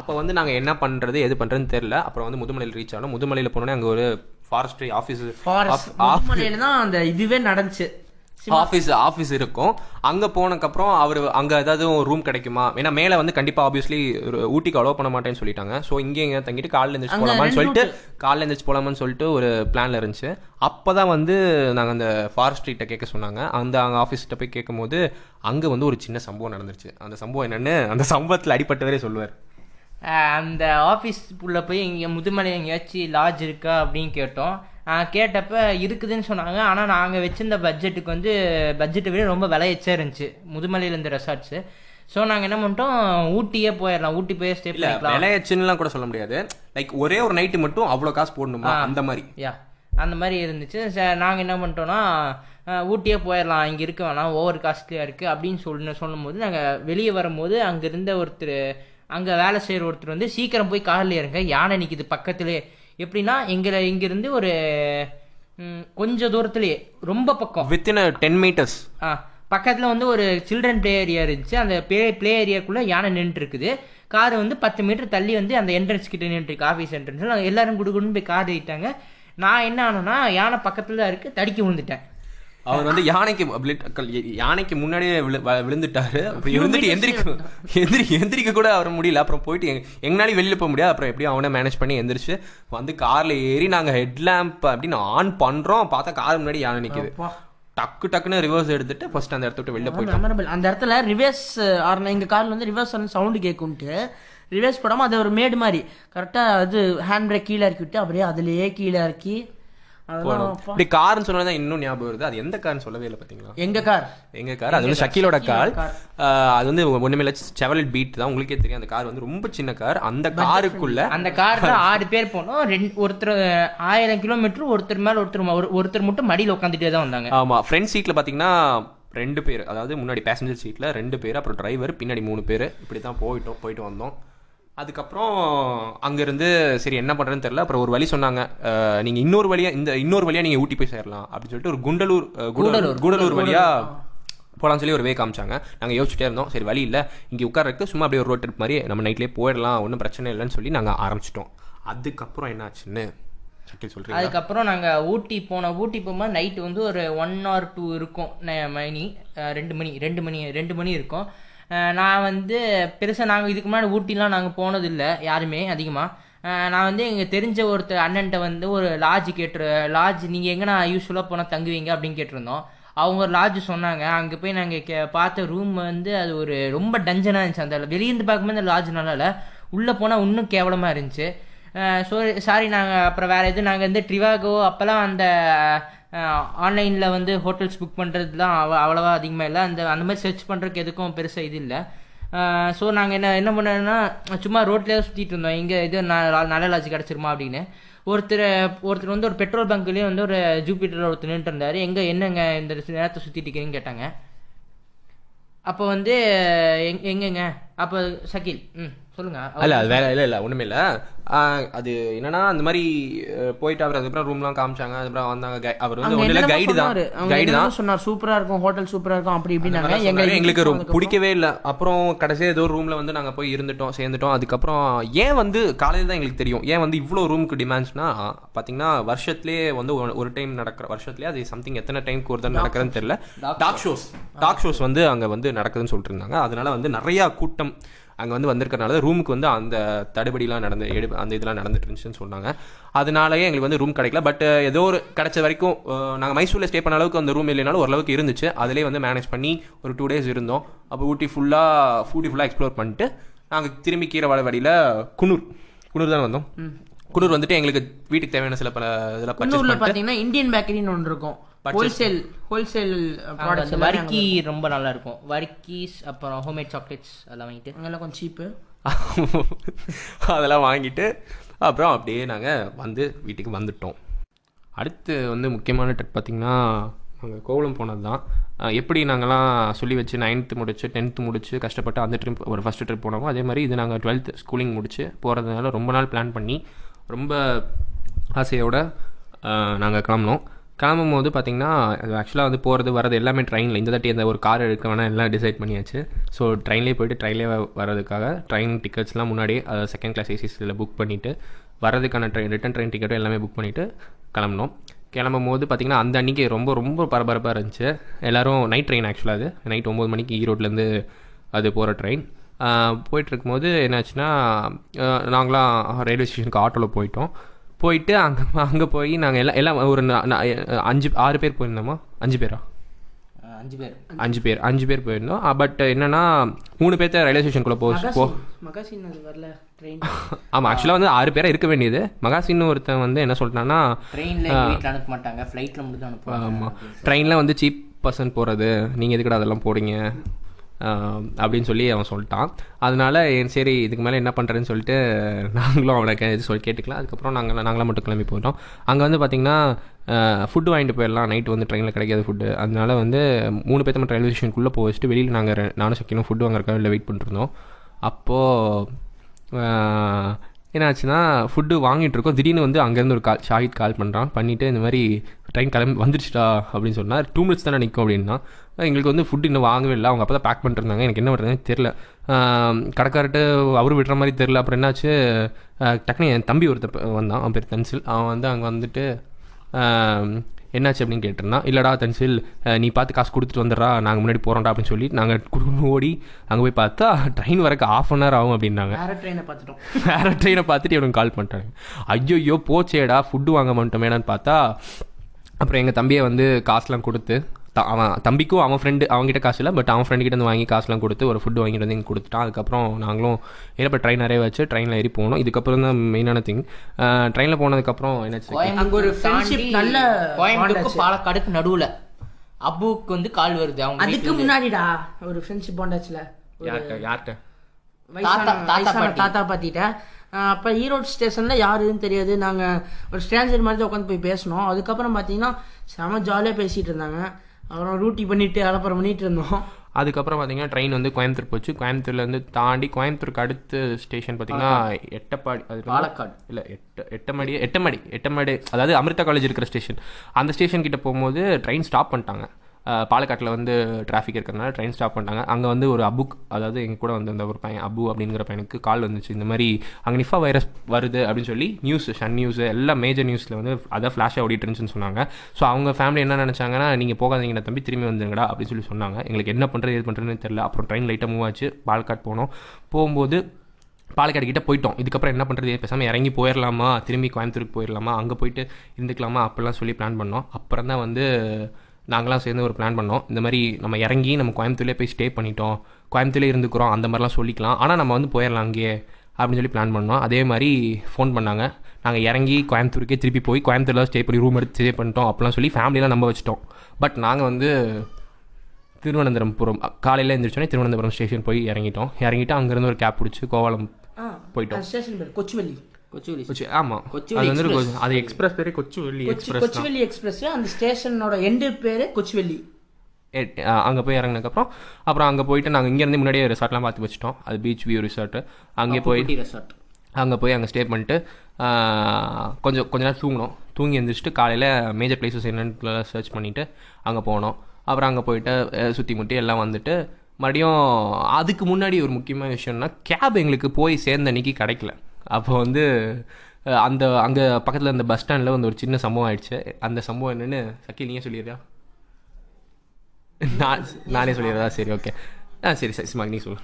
அப்போ வந்து நாங்கள் என்ன பண்ணுறது எது பண்ணுறதுன்னு தெரியல. அப்புறம் வந்து முதுமலையில் ரீச் ஆனோம். முதுமலையில் போனோடனே அங்கே ஒரு ஃபாரஸ்ட்ரி ஆஃபீஸ் ஃபாரஸ்ட் முதுமலையில் தான் அந்த இதுவே நடந்துச்சு. ஆஃபீஸ் ஆஃபீஸ் இருக்கும். அங்கே போனக்கப்புறம் அவர் அங்கே ஏதாவது ரூம் கிடைக்குமா? ஏன்னா மேலே வந்து கண்டிப்பாக ஆப்வியஸ்லி ஊட்டிக்கு அலோவ் பண்ண மாட்டேன்னு சொல்லிட்டாங்க. ஸோ இங்கே எங்கே தங்கிட்டு காலைல எழுந்திரிச்சு போகலாமான்னு சொல்லிட்டு காலைல எழுந்திரிச்சு போகலாமான்னு சொல்லிட்டு ஒரு பிளான்ல இருந்துச்சு. அப்போ தான் வந்து நாங்கள் அந்த ஃபாரஸ்ட்ரிகிட்ட கேட்க சொன்னாங்க. அந்த அங்கே ஆஃபீஸ்கிட்ட போய் கேட்கும்போது அங்கே வந்து ஒரு சின்ன சம்பவம் நடந்துருச்சு. அந்த சம்பவம் என்னன்னு அந்த சம்பவத்தில் அடிப்பட்டவரே சொல்லுவார். அந்த ஆஃபீஸ் உள்ள போய் இங்கே முதுமலை எங்கேயாச்சும் லாட்ஜ் இருக்கா அப்படின்னு கேட்டோம். கேட்டப்ப இருக்குதுன்னு சொன்னாங்க. ஆனால் நாங்கள் வச்சிருந்த பட்ஜெட்டுக்கு வந்து பட்ஜெட்டை விட ரொம்ப விலை எச்சா இருந்துச்சு. முதுமலையில் இருந்த ரெசார்ட்ஸு ஸோ நாங்கள் என்ன பண்ணிட்டோம்? ஊட்டியே போயிடலாம். ஊட்டி போய் ஸ்டே பண்ணிக்கலாம். விளையாச்சுன்னுலாம் கூட சொல்ல முடியாது. லைக் ஒரே ஒரு நைட்டு மட்டும் அவ்வளோ காசு போடணுமா? அந்த மாதிரி. யா அந்த மாதிரி இருந்துச்சு. நாங்கள் என்ன பண்ணிட்டோம்னா அஹ், ஊட்டியே போயிடலாம். இங்கே இருக்க வேணாம். ஓவர் காஸ்ட்லியாக இருக்குது அப்படின்னு சொல்லி சொல்லும்போது நாங்கள் வெளியே வரும்போது அங்கே இருந்த ஒருத்தர் அங்கே வேலை செய்கிற ஒருத்தர் வந்து சீக்கிரம் போய் காரில் இறங்க யானை நிற்கிது பக்கத்துலேயே எப்படின்னா எங்களை இங்கேருந்து ஒரு ம், கொஞ்ச தூரத்துலேயே ரொம்ப பக்கம். வித்தின் டென் மீட்டர்ஸ் ஆ பக்கத்தில் வந்து ஒரு சில்ட்ரன் ப்ளே ஏரியா இருந்துச்சு. அந்த ப்ளே ப்ளே ஏரியாக்குள்ளே யானை நின்றுட்டு இருக்குது கார் வந்து பத்து மீட்டர் தள்ளி வந்து அந்த என்ட்ரன்ஸ் கிட்ட நின்றுருக்கு ஆஃபீஸ் என்ட்ரன்ஸ் நாங்கள் எல்லாரும் குடுகுடுன்னு போய் கார் ஏறிட்டாங்க. நான் என்ன ஆனேன்னா யானை பக்கத்தில் தான் இருக்குது தடுக்கி விழுந்துட்டேன். அவர் வந்து யானைக்கு யானைக்கு முன்னாடியே விழுந்துட்டாரு. அப்புறம் இருந்துட்டு எந்திரிக்க எந்திரி எந்திரிக்க கூட அவர் முடியல. அப்புறம் போயிட்டு எங்க- எங்கனாலையும் வெளியில போக முடியாது. அப்புறம் எப்படியும் அவனை மேனேஜ் பண்ணி எந்திரிச்சு வந்து கார்ல ஏறி நாங்க ஹெட் லேம்ப் அப்படின்னு ஆன் பண்றோம். பார்த்தா கார் முன்னாடி யானை நிக்குது. டக்கு டக்குன்னு ரிவர்ஸ் எடுத்துட்டு ஃபர்ஸ்ட் அந்த இடத்த விட்டு வெளில போயிட்டோம். மெமரபிள் அந்த இடத்துல ரிவர்ஸ் ஆர்ன எங்கள் காரில் வந்து ரிவர்ஸ் சவுண்டு கேட்கும்ட்டு ரிவர்ஸ் போடாமல் அது ஒரு மேடு மாதிரி. கரெக்டாக அது ஹேண்ட் பிரேக் கீழே இறக்கி விட்டு அப்படியே அதுலேயே கீழே இறக்கி. இப்படி கார்னு சொன்னதான் இன்னும் ஞாபகம் வருது. அது எந்த கார்னு சொல்லவே இல்லை பாத்தீங்களா எங்க கார்? எங்க கார். அது வந்து ஷக்கீலோட கார். அது வந்து ஒண்ணுமே இல்லை. செவரல் பீட் தான். உங்களுக்கே தெரியும். அந்த கார் வந்து ரொம்ப சின்ன கார். அந்த காருக்குள்ள அந்த காரில் ஆறு பேர் போனோம். ரெண்டு ஒருத்தர் ஆயிரம் கிலோமீட்டர் ஒருத்தர் மேலே ஒருத்தர் ஒருத்தர் மட்டும் மடியில் உட்காந்துட்டே தான் வந்தாங்க. ஆமா. ஃப்ரண்ட் சீட்ல பாத்தீங்கன்னா ரெண்டு பேர். அதாவது முன்னாடி பேசஞ்சர் சீட்ல ரெண்டு பேர் அப்புறம் டிரைவர் பின்னாடி மூணு பேர். இப்படி தான் போயிட்டோம் போயிட்டு வந்தோம். அதுக்கப்புறம் அங்கிருந்து சரி என்ன பண்றதுன்னு தெரியல. அப்புறம் ஒரு வழி சொன்னாங்க. அஹ், நீங்க இன்னொரு வழியா இந்த இன்னொரு வழியா நீங்க ஊட்டி போய் சேரலாம் அப்படின்னு சொல்லிட்டு ஒரு குண்டலூர் குடலூர் கூடலூர் வழியா போகலான்னு சொல்லி ஒரு வே காமிச்சாங்க. நாங்கள் யோசிச்சுட்டே இருந்தோம். சரி வழி இல்லை. இங்கே உட்காரக்கு சும்மா அப்படியே ஒரு ரோட் ட்ரிப் மாதிரி நம்ம நைட்லேயே போயிடலாம். ஒன்றும் பிரச்சனை இல்லைன்னு சொல்லி நாங்கள் ஆரம்பிச்சிட்டோம். அதுக்கப்புறம் என்னாச்சுன்னு அதுக்கப்புறம் நாங்கள் ஊட்டி போனோம் ஊட்டி போகும்போது நைட்டு வந்து ஒரு ஒன் ஆர் டூ இருக்கும். மணி ரெண்டு மணி ரெண்டு மணி ரெண்டு மணி இருக்கும். நான் வந்து பெருசாக நாங்கள் இதுக்கு முன்னாடி ஊட்டிலாம் நாங்கள் போனதில்லை யாருமே அதிகமாக நான் வந்து எங்கள் தெரிஞ்ச ஒருத்தர் அண்ணன்ட்ட வந்து ஒரு லாட்ஜ் கேட்டு லாட்ஜ் நீங்கள் எங்கே நான் யூஸ்ஃபுல்லாக போனால் தங்குவீங்க அப்படின்னு கேட்டிருந்தோம். அவங்க ஒரு லாட்ஜ் சொன்னாங்க. அங்கே போய் நாங்கள் கே பார்த்த ரூம் வந்து அது ஒரு ரொம்ப டஞ்சனாக இருந்துச்சு அந்த வெளியிருந்து பார்க்கும்போது அந்த லாட்ஜ் நல்லா இல்லை. உள்ளே போனால் இன்னும் கேவலமாக இருந்துச்சு. ஸோ சாரி நாங்கள் அப்புறம் வேறு எதுவும் நாங்கள் வந்து ட்ரிவாகோ அப்போல்லாம் அந்த ஆன்லைனில் வந்து ஹோட்டல்ஸ் புக் பண்ணுறதுலாம் அவ அவ்வளோவா அதிகமாக இல்லை. அந்த அந்த மாதிரி சர்ச் பண்ணுறதுக்கு எதுக்கும் பெருசாக இது இல்லை. ஸோ நாங்கள் என்ன என்ன பண்ணோன்னா சும்மா ரோட்லேயே சுற்றிட்டு இருந்தோம். இங்கே இது ந- நல்ல லாட்ஜ் கிடச்சிருமா அப்படின்னு. ஒருத்தர் ஒருத்தர் வந்து ஒரு பெட்ரோல் பங்க்லேயே வந்து ஒரு ஜூபிட்டரில் ஒருத்தர் நின்றுட்டு இருந்தார். எங்கே என்னங்க இந்த நேரத்தை சுற்றிட்டு இருக்கீங்கன்னு கேட்டாங்க. அப்போ வந்து எங் எங்கங்க? அப்போ சகில் ம். சொல்லுங்கள் இல்ல அது வேற இல்ல இல்ல ஒண்ணுமே இல்ல. அது என்னன்னா அந்த மாதிரி போயிட்டு அவர் அதுக்கப்புறம் ரூம்லாம் காமிச்சாங்க. அதுக்கப்புறம் வந்தாங்க அவர் வந்து ஒன்றும் கைடு தான். கைடு தான். சொன்னார். சூப்பரா இருக்கும் ஹோட்டல் சூப்பரா இருக்கும் அப்படி இப்படின்னாங்க. எங்களுக்கு எங்களுக்கு ரொம்ப பிடிக்கவே இல்லை. அப்புறம் கடைசியாக ஏதோ ரூம்ல வந்து நாங்க போய் இருந்துட்டோம் சேர்ந்துட்டோம். அதுக்கப்புறம் ஏன் வந்து காலையில் தான் எங்களுக்கு தெரியும். ஏன் வந்து இவ்வளோ ரூமுக்கு டிமாண்ட்ஸ்னா பாத்தீங்கன்னா வருஷத்துலேயே வந்து ஒரு- டைம் நடக்கிற வருஷத்துலேயே அது சம்திங் எத்தனை டைம்க்கு ஒரு தடவை நடக்கிறதுன்னு தெரியல. டாக் ஷோஸ் டாக் ஷோஸ் வந்து அங்க வந்து நடக்குதுன்னு சொல்லிட்டு இருந்தாங்க. அதனால வந்து நிறைய கூட்டம் அங்கே வந்து வந்திருக்கறனால ரூமுக்கு வந்து அந்த தடுபடிலாம் நடந்து எடு அந்த இதெல்லாம் நடந்துட்டு இருந்துச்சுன்னு சொன்னாங்க. அதனாலயே எங்களுக்கு வந்து ரூம் கிடைக்கல. பட் ஏதோ ஒரு கிடைச்ச வரைக்கும் நாங்கள் மைசூரில் ஸ்டே பண்ண அளவுக்கு அந்த ரூம் இல்லைனாலும் ஓரளவுக்கு இருந்துச்சு. அதிலே வந்து மேனேஜ் பண்ணி ஒரு டூ டேஸ் இருந்தோம். அப்போ ஊட்டி ஃபுல்லாக ஊட்டி ஃபுல்லாக எக்ஸ்ப்ளோர் பண்ணிட்டு நாங்கள் திரும்பி கீரை வழியில் குன்னூர் குன்னூர் தான் வந்தோம். குன்னூர் வந்துட்டு எங்களுக்கு வீட்டுக்கு தேவையான சில பல இதெல்லாம் பாத்தீங்கன்னா இந்தியன் பேக்கரின்னு ஒன்று இருக்கும். ஹோல்சேல் ஹோல்சேல் ப்ராடக்ட்ஸ் வரிக்கி ரொம்ப நல்லா இருக்கும் வரிக்கீஸ் அப்புறம் ஹோம்மேட் சாக்லேட்ஸ் அதெல்லாம் வாங்கிட்டு. அங்கெல்லாம் கொஞ்சம் சீப்பு <laughs> அதெல்லாம் வாங்கிட்டு அப்புறம் அப்படியே நாங்கள் வந்து வீட்டுக்கு வந்துட்டோம். அடுத்து வந்து முக்கியமான ட்ரிப் பார்த்திங்கன்னா நாங்கள் கோவளம் போனது தான் எப்படி நாங்கள்லாம் சொல்லி வச்சு நைன்த்து முடிச்சு டென்த்து முடிச்சு கஷ்டப்பட்டு அந்த ட்ரிப் ஒரு ஃபஸ்ட்டு ட்ரிப் போனோமோ அதே மாதிரி இது நாங்கள் டுவெல்த் ஸ்கூலிங் முடிச்சு போகிறதுனால ரொம்ப நாள் பிளான் பண்ணி ரொம்ப ஆசையோட நாங்கள் கிளம்பினோம். கிளம்பும் போது பார்த்தீங்கன்னா ஆக்சுவலாக வந்து போகிறது வரது எல்லாமே ட்ரெயினில் இந்த தாட்டி எந்த ஒரு கார் எடுக்க வேணால் எல்லாம் டிசைட் பண்ணியாச்சு. ஸோ ட்ரெயின்லேயே போயிட்டு ட்ரெயின்லேயே வரதுக்காக ட்ரெயின் டிக்கெட்ஸ்லாம் முன்னாடியே செகண்ட் கிளாஸ் ஏசிஸில் புக் பண்ணிவிட்டு வரதுக்கான ட்ரெயின் ரிட்டன் ட்ரெயின் டிக்கெட்டும் எல்லாமே புக் பண்ணிவிட்டு கிளம்பினோம். கிளம்பும் போது பார்த்திங்கன்னா அந்த அன்றைக்கி ரொம்ப ரொம்ப பரபரப்பாக இருந்துச்சு. எல்லோரும் நைட் ட்ரெயின் ஆக்சுவலாக அது. நைட் ஒம்பது மணிக்கு ஈரோட்லேருந்து அது போகிற ட்ரெயின் போயிட்டு இருக்கும்போது என்னாச்சுன்னா நாங்களாம் ரயில்வே ஸ்டேஷனுக்கு ஆட்டோவில் போயிட்டோம். போயிட்டு அங்கே அங்கே போய் நாங்கள் எல்லாம் எல்லாம் ஒரு அஞ்சு ஆறு பேர் போயிருந்தோமா? அஞ்சு பேரா? அஞ்சு பேர். அஞ்சு பேர் அஞ்சு பேர் போயிருந்தோம். பட் என்னன்னா மூணு பேர்த்த ரயில்வே ஸ்டேஷனுக்குள்ளே போ போ மகாசின் அது வரல ட்ரெயின் ஆமாம் ஆக்சுவலாக வந்து ஆறு பேராக இருக்க வேண்டியது. மகாசின்னு ஒருத்தன் வந்து என்ன சொல்லிட்டான்னா ட்ரெயினில் அனுப்ப மாட்டாங்க ஃப்ளைட்டில் மட்டும் தான் ஆமாம் ட்ரெயினில் வந்து சீப் பர்சன் போகிறது நீங்கள் எதுக்கடா அதெல்லாம் போடுங்க ஆஹ் அப்படின்னு சொல்லி அவன் சொல்லிட்டான். அதனால என் சரி இதுக்கு மேலே என்ன பண்ணுறேன்னு சொல்லிட்டு நாங்களும் அவனை கே இது சொல்லி கேட்டுக்கலாம் அதுக்கப்புறம் நாங்கள் நாங்களாம் மட்டும் கிளம்பி போயிட்டோம். அங்கே வந்து பார்த்திங்கன்னா ஃபுட்டு வாங்கிட்டு போயிடலாம். நைட்டு வந்து ட்ரெயினில் கிடைக்காது ஃபுட்டு அதனால வந்து மூணு பேர்த்த மட்டும் ரயில்வே ஸ்டேஷனுக்குள்ளே போக வச்சுட்டு வெளியில் நாங்கள் நானும் சக்கிலும் ஃபுட்டு வாங்குறக்காக வெளில வெயிட் பண்ணிருந்தோம் அப்போது என்னாச்சுன்னா ஃபுட்டு வாங்கிட்டு இருக்கோம். திடீர்னு வந்து அங்கேருந்து ஒரு கால் ஷாஹித் கால் பண்ணுறான் பண்ணிவிட்டு இந்த மாதிரி ட்ரெயின் கிளம்பி வந்துருச்சுடா அப்படின்னு சொன்னால் டூ மினிட்ஸ் தானே நிற்கும் அப்படின்னா எங்களுக்கு வந்து ஃபுட் இன்னும் வாங்கவே இல்லை. அவங்க அப்போ தான் பேக் பண்ணிருந்தாங்க எனக்கு என்ன பண்ணுறதுன்னு தெரில கடைக்கார்ட்டு அவரு விடுற மாதிரி தெரில அப்புறம் என்னாச்சு? டக்குனு என் தம்பி ஒருத்த வந்தான். அவன் பேர் தன்சில். அவன் வந்து அங்கே வந்துட்டு என்னாச்சு அப்படின்னு கேட்டிருந்தான். இல்லைடா தன்சில் நீ பார்த்து காசு கொடுத்துட்டு வந்துடுறா. நாங்கள் முன்னாடி போகிறோம்டா அப்படின்னு சொல்லி நாங்கள் ஓடி அங்கே போய் பார்த்தா ட்ரெயின் வரக்கு ஆஃப் அன் ஹவர் ஆகும் அப்படின்னாங்க. வேற ட்ரெயினை பார்த்துட்டோம். வேற ட்ரெயினை பார்த்துட்டு இவனுக்கு கால் பண்ணிட்டாங்க ஐயோ போச்சேடா. ஃபுட்டு வாங்க மாட்டோமேடான்னு பார்த்தா அப்புறம் எங்கள் தம்பியை வந்து காசுலாம் கொடுத்து த- அவன் தம்பிக்கும் அவன் ஃப்ரெண்டு அவங்ககிட்ட காசு இல்லை பட் அவன் ஃப்ரெண்டு கிட்ட வந்து வாங்கி காசுலாம் கொடுத்து ஒரு ஃபுட்டு வாங்கிட்டு வந்து இங்கே கொடுத்துட்டான். அதுக்கப்புறம் நாங்களும் ஏறப்ப ட்ரெயின் நிறைய வச்சு ட்ரெயினில் ஏறி போனோம் இதுக்கப்புறம் தான் மெயினான திங் ட்ரெயினில் போனதுக்கப்புறம் என்னாச்சு? அங்க ஒரு friendship நல்ல கோயம்புத்தூருக்கு பாலக்காடுக்கு நடுவுல. அப்புக்கு வந்து கால் வருது அவங்க அதுக்கு. முன்னாடிடா ஒரு ஃப்ரெண்ட்ஷிப் பாண்டாச்சுல யார்கிட்ட? யார்கிட்ட? தாத்தா- தாத்தா வயசான பாட்டி. தாத்தா பாத்திட்ட அப்போ ஈரோடு ஸ்டேஷனில் யாருன்னு தெரியாது. நாங்கள் ஒரு ஸ்ட்ரேஞ்சர் மாதிரி தான் உட்காந்து போய் பேசினோம். அதுக்கப்புறம் பார்த்தீங்கன்னா செம ஜாலியாக பேசிகிட்டு இருந்தாங்க. அப்புறம் ரூட்டி பண்ணிட்டு அலப்பறம் பண்ணிட்டு இருந்தோம். அதுக்கப்புறம் பார்த்தீங்கன்னா ட்ரெயின் வந்து கோயம்புத்தூர் போச்சு. கோயம்புத்தூர்லேருந்து தாண்டி கோயம்புத்தூருக்கு அடுத்த ஸ்டேஷன் பார்த்தீங்கன்னா எட்டப்பாடி அது பாலக்காடு. இல்லை எட்ட எட்டமடி எட்டமடி எட்டமடி. அதாவது அமிர்தா காலேஜ் இருக்கிற ஸ்டேஷன் அந்த ஸ்டேஷன் கிட்ட போகும்போது ட்ரெயின் ஸ்டாப் பண்ணிட்டாங்க. பாலக்காட்டில் வந்து டிராஃபிக் இருக்கிறதுனால ட்ரெயின் ஸ்டாப் பண்ணிட்டாங்க. அங்கே வந்து ஒரு அபுக் அதாவது எங்கள் கூட வந்து அந்த ஒரு பையன் அபு அப்படிங்கிற பையனுக்கு கால் வந்துச்சு. இந்த மாதிரி அங்கே நிஃபா வைரஸ் வருது அப்படின்னு சொல்லி நியூஸ் சன் நியூஸ் எல்லா மேஜர் நியூஸில் வந்து அதை ஃப்ளாஷாக ஓடிட்டு இருந்துச்சுன்னு சொன்னாங்க. ஸோ அவங்க ஃபேமிலி என்ன நினச்சாங்கன்னா நீங்கள் போகாதீங்கடா தம்பி திரும்பி வந்துங்கடா அப்படின்னு சொல்லி சொன்னாங்க. எங்களுக்கு என்ன பண்ணுறது எது பண்ணுறதுன்னு தெரியல. அப்புறம் ட்ரெயின் லைட்டாக மூவ் ஆச்சு. பாலக்காட் போனோம். போகும்போது பாலக்காடு கிட்ட போயிட்டோம். இதுக்கப்புறம் என்ன பண்ணுறது பேசாமல் இறங்கி போயிடலாமா திரும்பி கோயம்புத்தூருக்கு போயிடலாமா அங்கே போயிட்டு இருந்துக்கலாமா? அப்படிலாம் சொல்லி பிளான் பண்ணோம். அப்புறம் தான் வந்து நாங்களாம் சேர்ந்து ஒரு பிளான் பண்ணோம். இந்த மாதிரி நம்ம இறங்கி நம்ம கோயம்புத்தூர்லேயே போய் ஸ்டே பண்ணிட்டோம். கோயம்புத்தூர்லேயே இருந்துக்கிறோம். அந்த மாதிரிலாம் சொல்லிக்கலாம். ஆனால் நம்ம வந்து போயிடலாம் அங்கேயே அப்படின்னு சொல்லி பிளான் பண்ணோம். அதே மாதிரி ஃபோன் பண்ணாங்க. நாங்கள் இறங்கி கோயம்புத்தூருக்கே திருப்பி போய் கோயம்புத்தூரில் ஸ்டே பண்ணி ரூம் எடுத்து ஸ்டே பண்ணிட்டோம் அப்படிலாம் சொல்லி ஃபேமிலியெலாம் நம்ப வச்சிட்டோம். பட் நாங்கள் வந்து திருவனந்தபுரம் காலையில் எழுந்திரிச்சோன்னே திருவனந்தபுரம் ஸ்டேஷன் போய் இறங்கிட்டோம். இறங்கிட்டு அங்கேருந்து ஒரு கேப் பிடிச்சி கோவளம் போயிட்டோம். கொச்சுவெள்ளி கொச்சுவெளி கொச்சி ஆமாம் கொச்சுவெளி அது வந்து அது எக்ஸ்பிரஸ் பேரே கொச்சுவெள்ளி கொச்சி எக்ஸ்பிரஸ் தான். கொச்சுவெள்ளி எக்ஸ்பிரஸ். அந்த ஸ்டேஷனோட எண்டு பேர் கொச்சுவெள்ளி. அங்கே போய் இறங்கினதுக்கப்புறம் அப்புறம் அங்கே போயிட்டு நாங்கள் இங்கேருந்து முன்னாடியே ரிசார்ட்லாம் பார்த்து வச்சிட்டோம். அது பீச் வியூ ரிசார்ட்டு அங்கே போய் ரெசார்ட் அங்கே போய் அங்கே ஸ்டே பண்ணிட்டு கொஞ்சம் கொஞ்ச நேரம் தூங்கினோம். தூங்கி எழுந்திரிச்சிட்டு காலையில் மேஜர் பிளேசஸ் என்னன்னு சர்ச் பண்ணிவிட்டு அங்கே போனோம். அப்புறம் அங்கே போயிட்டு சுற்றி முட்டி எல்லாம் வந்துட்டு மறுபடியும் அதுக்கு முன்னாடி ஒரு முக்கியமான விஷயம்னா கேப் எங்களுக்கு போய் சேர்ந்த அன்னைக்கு கிடைக்கல. அப்போ வந்து அந்த அங்கே பக்கத்தில் அந்த பஸ் ஸ்டாண்டில் வந்து ஒரு சின்ன சம்பவம் ஆயிடுச்சு. அந்த சம்பவம் என்னென்னு சக்கி நீங்கள் சொல்லிடுறியா? <laughs> நான் நானே சொல்லிடுறதா? சரி ஓகே ஆ சரி சரி சும்மா நீ சொல்லு.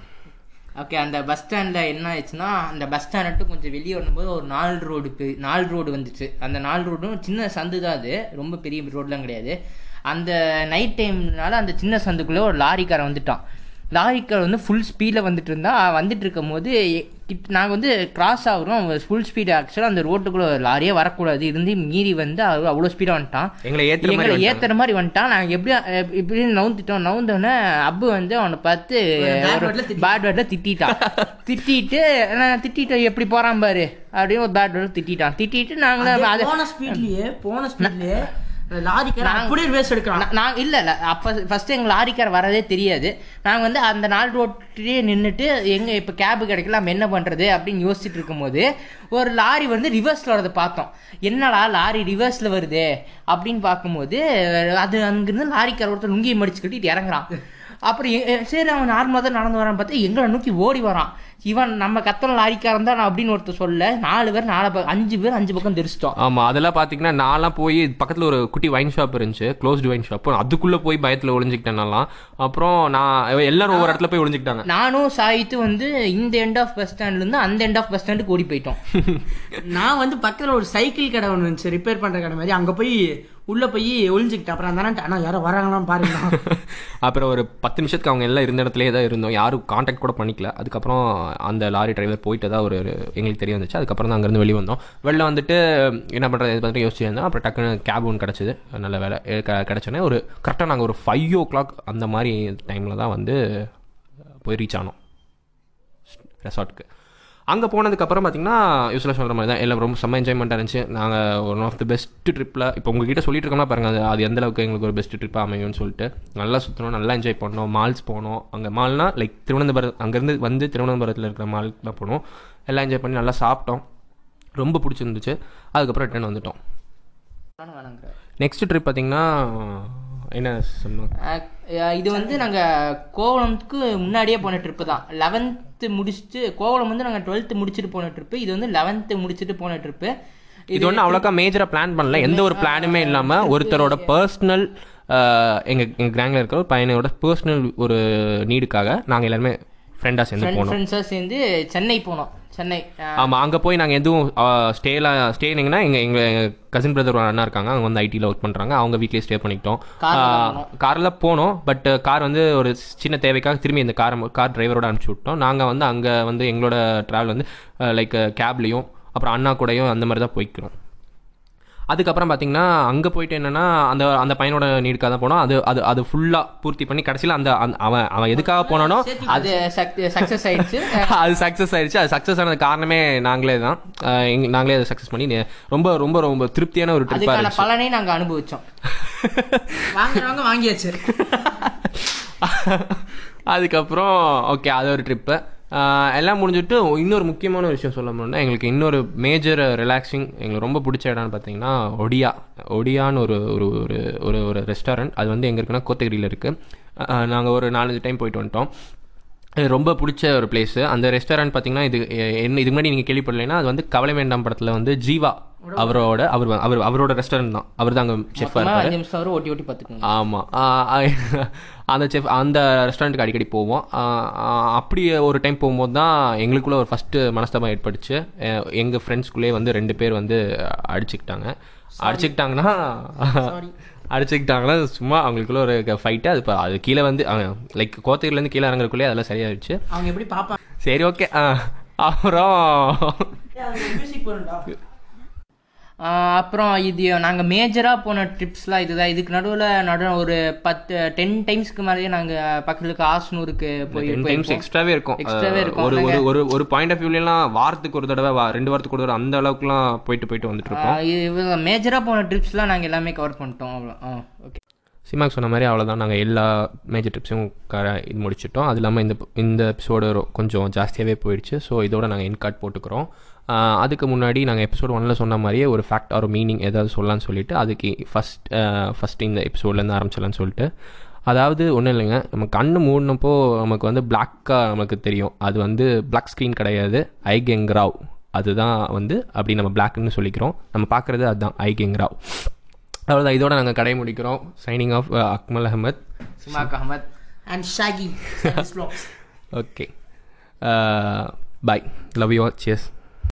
ஓகே அந்த பஸ் ஸ்டாண்டில் என்ன ஆயிடுச்சுன்னா அந்த பஸ் ஸ்டாண்ட் கொஞ்சம் வெளியே வரும்போது ஒரு நாலு ரோடு நாலு ரோடு வந்துச்சு. அந்த நாலு ரோடும் சின்ன சந்து தான் அது. ரொம்ப பெரிய ரோடெலாம் கிடையாது. அந்த நைட் டைம்னால அந்த சின்ன சந்துக்குள்ளே ஒரு லாரிக்காரன் வந்துட்டான். லாரிக்கார் வந்து ஃபுல் ஸ்பீடில் வந்துட்டு இருந்தா வந்துட்டு இருக்கும் போது நாங்கள் வந்து கிராஸ் ஆகுறோம். ஃபுல் ஸ்பீடு ஆக்சுவலாக அந்த ரோட்டுக்குள்ளே லாரியே வரக்கூடாது. இருந்து மீறி வந்து அவர் அவ்வளோ ஸ்பீடாக வந்துட்டான். எங்களை ஏற்றுற மாதிரி எங்களை வந்துட்டாங்க. ஏத்துற மாதிரி வந்துட்டான். நாங்கள் எப்படி இப்படி நவுந்துட்டோம். நவுந்தோடனே அப்பு வந்து அவனை பார்த்து. பேட் வேர்டில் திட்டிட்டான். <laughs> திட்டிட்டு நான் திட்டிட்டு எப்படி போறான் பாரு? அப்படின்னு ஒரு பேட் வேர்டில் திட்டிட்டான். திட்டிட்டு அது போன ஸ்பீட்லயே போன ஸ்பீட்லயே லாரிக்கார அப்படியே ரிவர்ஸ் எடுக்கிறான். நான் இல்லை இல்லை. அப்போ ஃபஸ்ட்டு எங்கள் லாரிக்கார் வரதே தெரியாது. நாங்கள் வந்து அந்த நாள் ரோட்லேயே நின்றுட்டு எங்கே இப்போ கேபு கிடைக்கல நம்ம என்ன பண்ணுறது அப்படின்னு யோசிச்சுட்டு இருக்கும்போது ஒரு லாரி வந்து ரிவர்ஸில் வரதை பார்த்தோம். என்னடா லாரி ரிவர்ஸில் வருதே அப்படின்னு பார்க்கும்போது அது அங்கேருந்து லாரிக்கார ஒருத்தர் லுங்கியை மடிச்சு கட்டிட்டு இறங்குறான். அப்புறம் சரி அவன் நார்மலாக தான் நடந்து வரான்னு பார்த்தா எங்களை நோக்கி ஓடி வரான். இவன் நம்ம கத்தன லாரிக்காரன் தான் அப்படின்னு ஒருத்தர் சொல்ல நாலு பேர் நாலு பக்கம் அஞ்சு பேர் அஞ்சு பக்கம் தெரிச்சிட்டோம். ஆமாம் அதெல்லாம் பார்த்தீங்கன்னா நான்லாம் போய் பக்கத்தில் ஒரு குட்டி வைன் ஷாப் இருந்துச்சு க்ளோஸ்டு வைன் ஷாப் அதுக்குள்ளே போய் பயத்தில் ஒளிஞ்சிக்கிட்டேன் நான்லாம். அப்புறம் நான் எல்லாரும் ஒவ்வொரு இடத்துல போய் ஒளிஞ்சிக்கிட்டாங்க. நானும் சாயித்து வந்து இந்த எண்ட் ஆஃப் பஸ் ஸ்டாண்ட்லேருந்து அந்த எண்ட் ஆஃப் பஸ் ஸ்டாண்டுக்கு ஓடி போயிட்டோம். <laughs> நான் வந்து பக்கத்துல ஒரு சைக்கிள் கடை ஒன்று இருந்துச்சு ரிப்பேர் பண்ற கடை மாதிரி. அங்க போய் உள்ள போய் ஒழிஞ்சிக்கிட்டு அப்புறம் அந்த ஆனால் யாரோ வராங்களான்னு பாருங்க <laughs> அப்புறம் ஒரு பத்து நிமிஷத்துக்கு அவங்க எல்லாம் இருந்த இடத்துலயே தான் இருந்தோம். யாரும் காண்டாக்ட் கூட பண்ணிக்கல. அதுக்கப்புறம் அந்த லாரி டிரைவர் போயிட்டு தான் ஒரு எங்களுக்கு தெரிய வந்துச்சு. அதுக்கப்புறம் தான் அங்கேருந்து வெளியே வந்தோம். வெளில வந்துட்டு என்ன பண்ணுறது இது பற்றி யோசிச்சு அப்புறம் டக்குன்னு கேப் ஒன்று கிடச்சிது. நல்ல வேலை. கிடச்சோன்னே ஒரு கரெக்டாக நாங்கள் ஒரு ஃபைவ் ஓ கிளாக் அந்த மாதிரி டைமில் தான் வந்து போய் ரீச் ஆனோம். ரெசார்ட்டுக்கு அங்கே போனதுக்கப்புறம் பார்த்தீங்கன்னா யூஸ்வலாக சொல்கிற மாதிரி தான் எல்லாம் ரொம்ப செம்ம என்ஜாய்மெண்ட்டாக இருந்துச்சு. நாங்கள் ஒன் ஆஃப் த பெஸ்ட் ட்ரிப்பில் இப்போ உங்ககிட்ட சொல்லிட்டு இருக்கோம்னா பாருங்க அது அது எந்த அளவுக்கு எங்களுக்கு ஒரு பெஸ்ட் ட்ரிப்பாக அமையும்னு சொல்லிட்டு. நல்லா சுற்றணும் நல்லா என்ஜாய் பண்ணோம் மால்ஸ் போனோம். அங்கே மால்னா லைக் திருவனந்தபுரம் அங்கேருந்து வந்து திருவனந்தபுரத்தில் இருக்கிற மாலுக்கு தான் போனோம். எல்லாம் என்ஜாய் பண்ணி நல்லா சாப்பிட்டோம். ரொம்ப பிடிச்சிருந்துச்சு. அதுக்கப்புறம் ரிட்டர்ன் வந்துட்டோம். நெக்ஸ்ட் ட்ரிப் பார்த்தீங்கன்னா என்ன சொன்னோம் அஹ் இது வந்து நாங்கள் கோவளம்க்கு முன்னாடியே போன ட்ரிப்பு தான். லெவன்த்து முடிச்சுட்டு கோவளம் வந்து நாங்கள் டுவெல்த்து முடிச்சுட்டு போன ட்ரிப்பு இது வந்து லெவன்த்து முடிச்சுட்டு போன ட்ரிப்பு இது ஒன்றும் அவ்வளோக்கா மேஜராக பிளான் பண்ணல. எந்த ஒரு பிளானுமே இல்லாமல் ஒருத்தரோட பர்சனல் எங்கள் எங்கள் கிராங்கில் இருக்கிற ஒரு பையனோட பர்சனல் ஒரு நீடுக்காக நாங்கள் எல்லாருமே ஃப்ரெண்டாக சேர்ந்து போனோம். ஃப்ரெண்ட்ஸாக சேர்ந்து சென்னை போனோம். சென்னை ஆமாம் அங்கே போய் நாங்கள் எதுவும் ஸ்டேலாம் ஸ்டேனிங்கன்னா எங்கள் எங்கள் கசின் பிரதர் ஒரு அண்ணா இருக்காங்க அவங்க வந்து ஐடியில் ஒர்க் பண்ணுறாங்க அவங்க வீட்லேயே ஸ்டே பண்ணிக்கிட்டோம். காரில் போனோம். பட் கார் வந்து ஒரு சின்ன தேவைக்காக திரும்பி இந்த கார் கார் டிரைவரோட அனுப்பிச்சி விட்டோம். நாங்கள் வந்து அங்கே வந்து எங்களோட ட்ராவல் வந்து லைக் கேப்லேயும் அப்புறம் அண்ணா கூடயும் அந்த மாதிரி தான் போய்க்கிறோம். அதுக்கப்புறம் பார்த்தீங்கன்னா அங்கே போயிட்டு என்னன்னா அந்த அந்த பையனோட நீடுக்காக தான் போனோம். அது அது அது ஃபுல்லாக பூர்த்தி பண்ணி கடைசியில் அந்த அவன் அவன் எதுக்காக போனானோ அது சக்ஸஸ் <laughs> ஆயிடுச்சு. அது சக்ஸஸ் ஆயிடுச்சு. அது சக்ஸஸ் ஆனது காரணமே நாங்களே தான். நாங்களே அதை சக்ஸஸ் பண்ணி ரொம்ப ரொம்ப ரொம்ப திருப்தியான ஒரு ட்ரிப்பாக இருந்துச்சு. பலனை நாங்கள் அனுபவிச்சோம். <laughs> வாங்குறவங்க வாங்கியாச்சு. அதுக்கப்புறம் ஓகே அது ஒரு ட்ரிப்பு எல்லாம் முடிஞ்சுட்டு இன்னொரு முக்கியமான விஷயம் சொல்ல முடியும்னா எங்களுக்கு இன்னொரு மேஜர் ரிலாக்ஸிங் எங்களுக்கு ரொம்ப பிடிச்ச இடம்னு பார்த்தீங்கன்னா ஒடியா. ஒடியான்னு ஒரு ஒரு ஒரு ஒரு ஒரு ரெஸ்டாரண்ட் அது வந்து எங்கே இருக்குன்னா கோத்தகிரியில் இருக்குது நாங்கள் ஒரு நாலஞ்சு டைம் போயிட்டு வந்துட்டோம். ரொம்ப பிடிச்ச ஒரு பிளேஸு அந்த ரெஸ்டாரண்ட் பார்த்தீங்கன்னா இது என்ன இதுக்கு முன்னாடி நீங்கள் கேள்விப்படலைன்னா அது வந்து கவலை வேண்டாம் படத்தில் வந்து ஜீவா அவரோட அவர் அவர் அவரோட ரெஸ்டாரண்ட் தான். அவர் தான் அங்கே செஃபாக ஓட்டி ஓட்டி பார்த்துக்கோங்க. ஆமாம் அந்த செஃப் அந்த ரெஸ்டாரண்ட்டுக்கு அடிக்கடி போவோம். அப்படி ஒரு டைம் போகும்போது தான் எங்களுக்குள்ள ஒரு ஃபஸ்ட்டு மனஸ்தாபம் ஏற்பட்டுச்சு. எங்கள் ஃப்ரெண்ட்ஸ்குள்ளேயே வந்து ரெண்டு பேர் வந்து அடிச்சுக்கிட்டாங்க. அடிச்சுக்கிட்டாங்கன்னா அடிச்சுக்கிட்டாங்கன்னா சும்மா அவங்களுக்குள்ள ஒரு ஃபைட்டு அது இப்போ அது கீழே வந்து லைக் கோத்தகிரிலேருந்து கீழே இறங்குறதுக்குள்ளே அதெல்லாம் சரியாயிடுச்சு. அவங்க எப்படி பார்ப்பாங்க சரி ஓகே அப்புறம் அப்புறம் இது நாங்கள் மேஜராக போன ட்ரிப்ஸ்லாம் இதுதான். இதுக்கு நடுவில் நடு ஒரு பத்து டென் டைம்ஸ்க்கு மேலேயே நாங்கள் பக்கத்தில் இருக்க ஆசனூருக்கு போய் டைம்ஸ் எக்ஸ்ட்ராவே இருக்கும். எக்ஸ்ட்ராவே இருக்கும். ஒரு ஒரு ஒரு பாயிண்ட் ஆஃப் வியூலாம் வாரத்துக்கு ஒரு தடவை ரெண்டு வாரத்துக்கு ஒரு தடவை அந்த அளவுக்குலாம் போயிட்டு போயிட்டு வந்துட்டு இருக்கோம். மேஜராக போன ட்ரிப்ஸ்லாம் நாங்கள் எல்லாமே கவர் பண்ணிட்டோம். அவ்வளோ ஆ ஓகே சிமாக் சொன்ன மாதிரி அவ்வளோதான் நாங்கள் எல்லா மேஜர் ட்ரிப்ஸும் க இது முடிச்சிட்டோம். அது இல்லாமல் இந்த இந்த எபிசோடு கொஞ்சம் ஜாஸ்தியாகவே போயிடுச்சு. ஸோ இதோட நாங்கள் இன்கார்ட் போட்டுக்கிறோம். அதுக்கு முன்னாடி நாங்கள் எபிசோட் ஒன்ல சொன்ன மாதிரியே ஒரு ஃபேக்ட் ஆர் மீனிங் ஏதாவது சொல்லலாம்னு சொல்லிட்டு அதுக்கு ஃபஸ்ட் ஃபஸ்ட் இந்த எபிசோட்லேருந்து ஆரம்பிச்சிடலாம்னு சொல்லிட்டு. அதாவது ஒன்றும் இல்லைங்க நம்ம கண்ணு மூடினப்போ நமக்கு வந்து பிளாக்காக நமக்கு தெரியும். அது வந்து பிளாக் ஸ்க்ரீன் கிடையாது. ஐகெங்ராவ் அதுதான் வந்து அப்படி நம்ம பிளாக்னு சொல்லிக்கிறோம். நம்ம பார்க்குறது அதுதான் ஐகெங்ராவ் அவ்வளோதான் இதோட நாங்கள் கடை முடிக்கிறோம். Signing off Akmal Ahmed. Simak Ahmed and Shaki okay bye love you cheers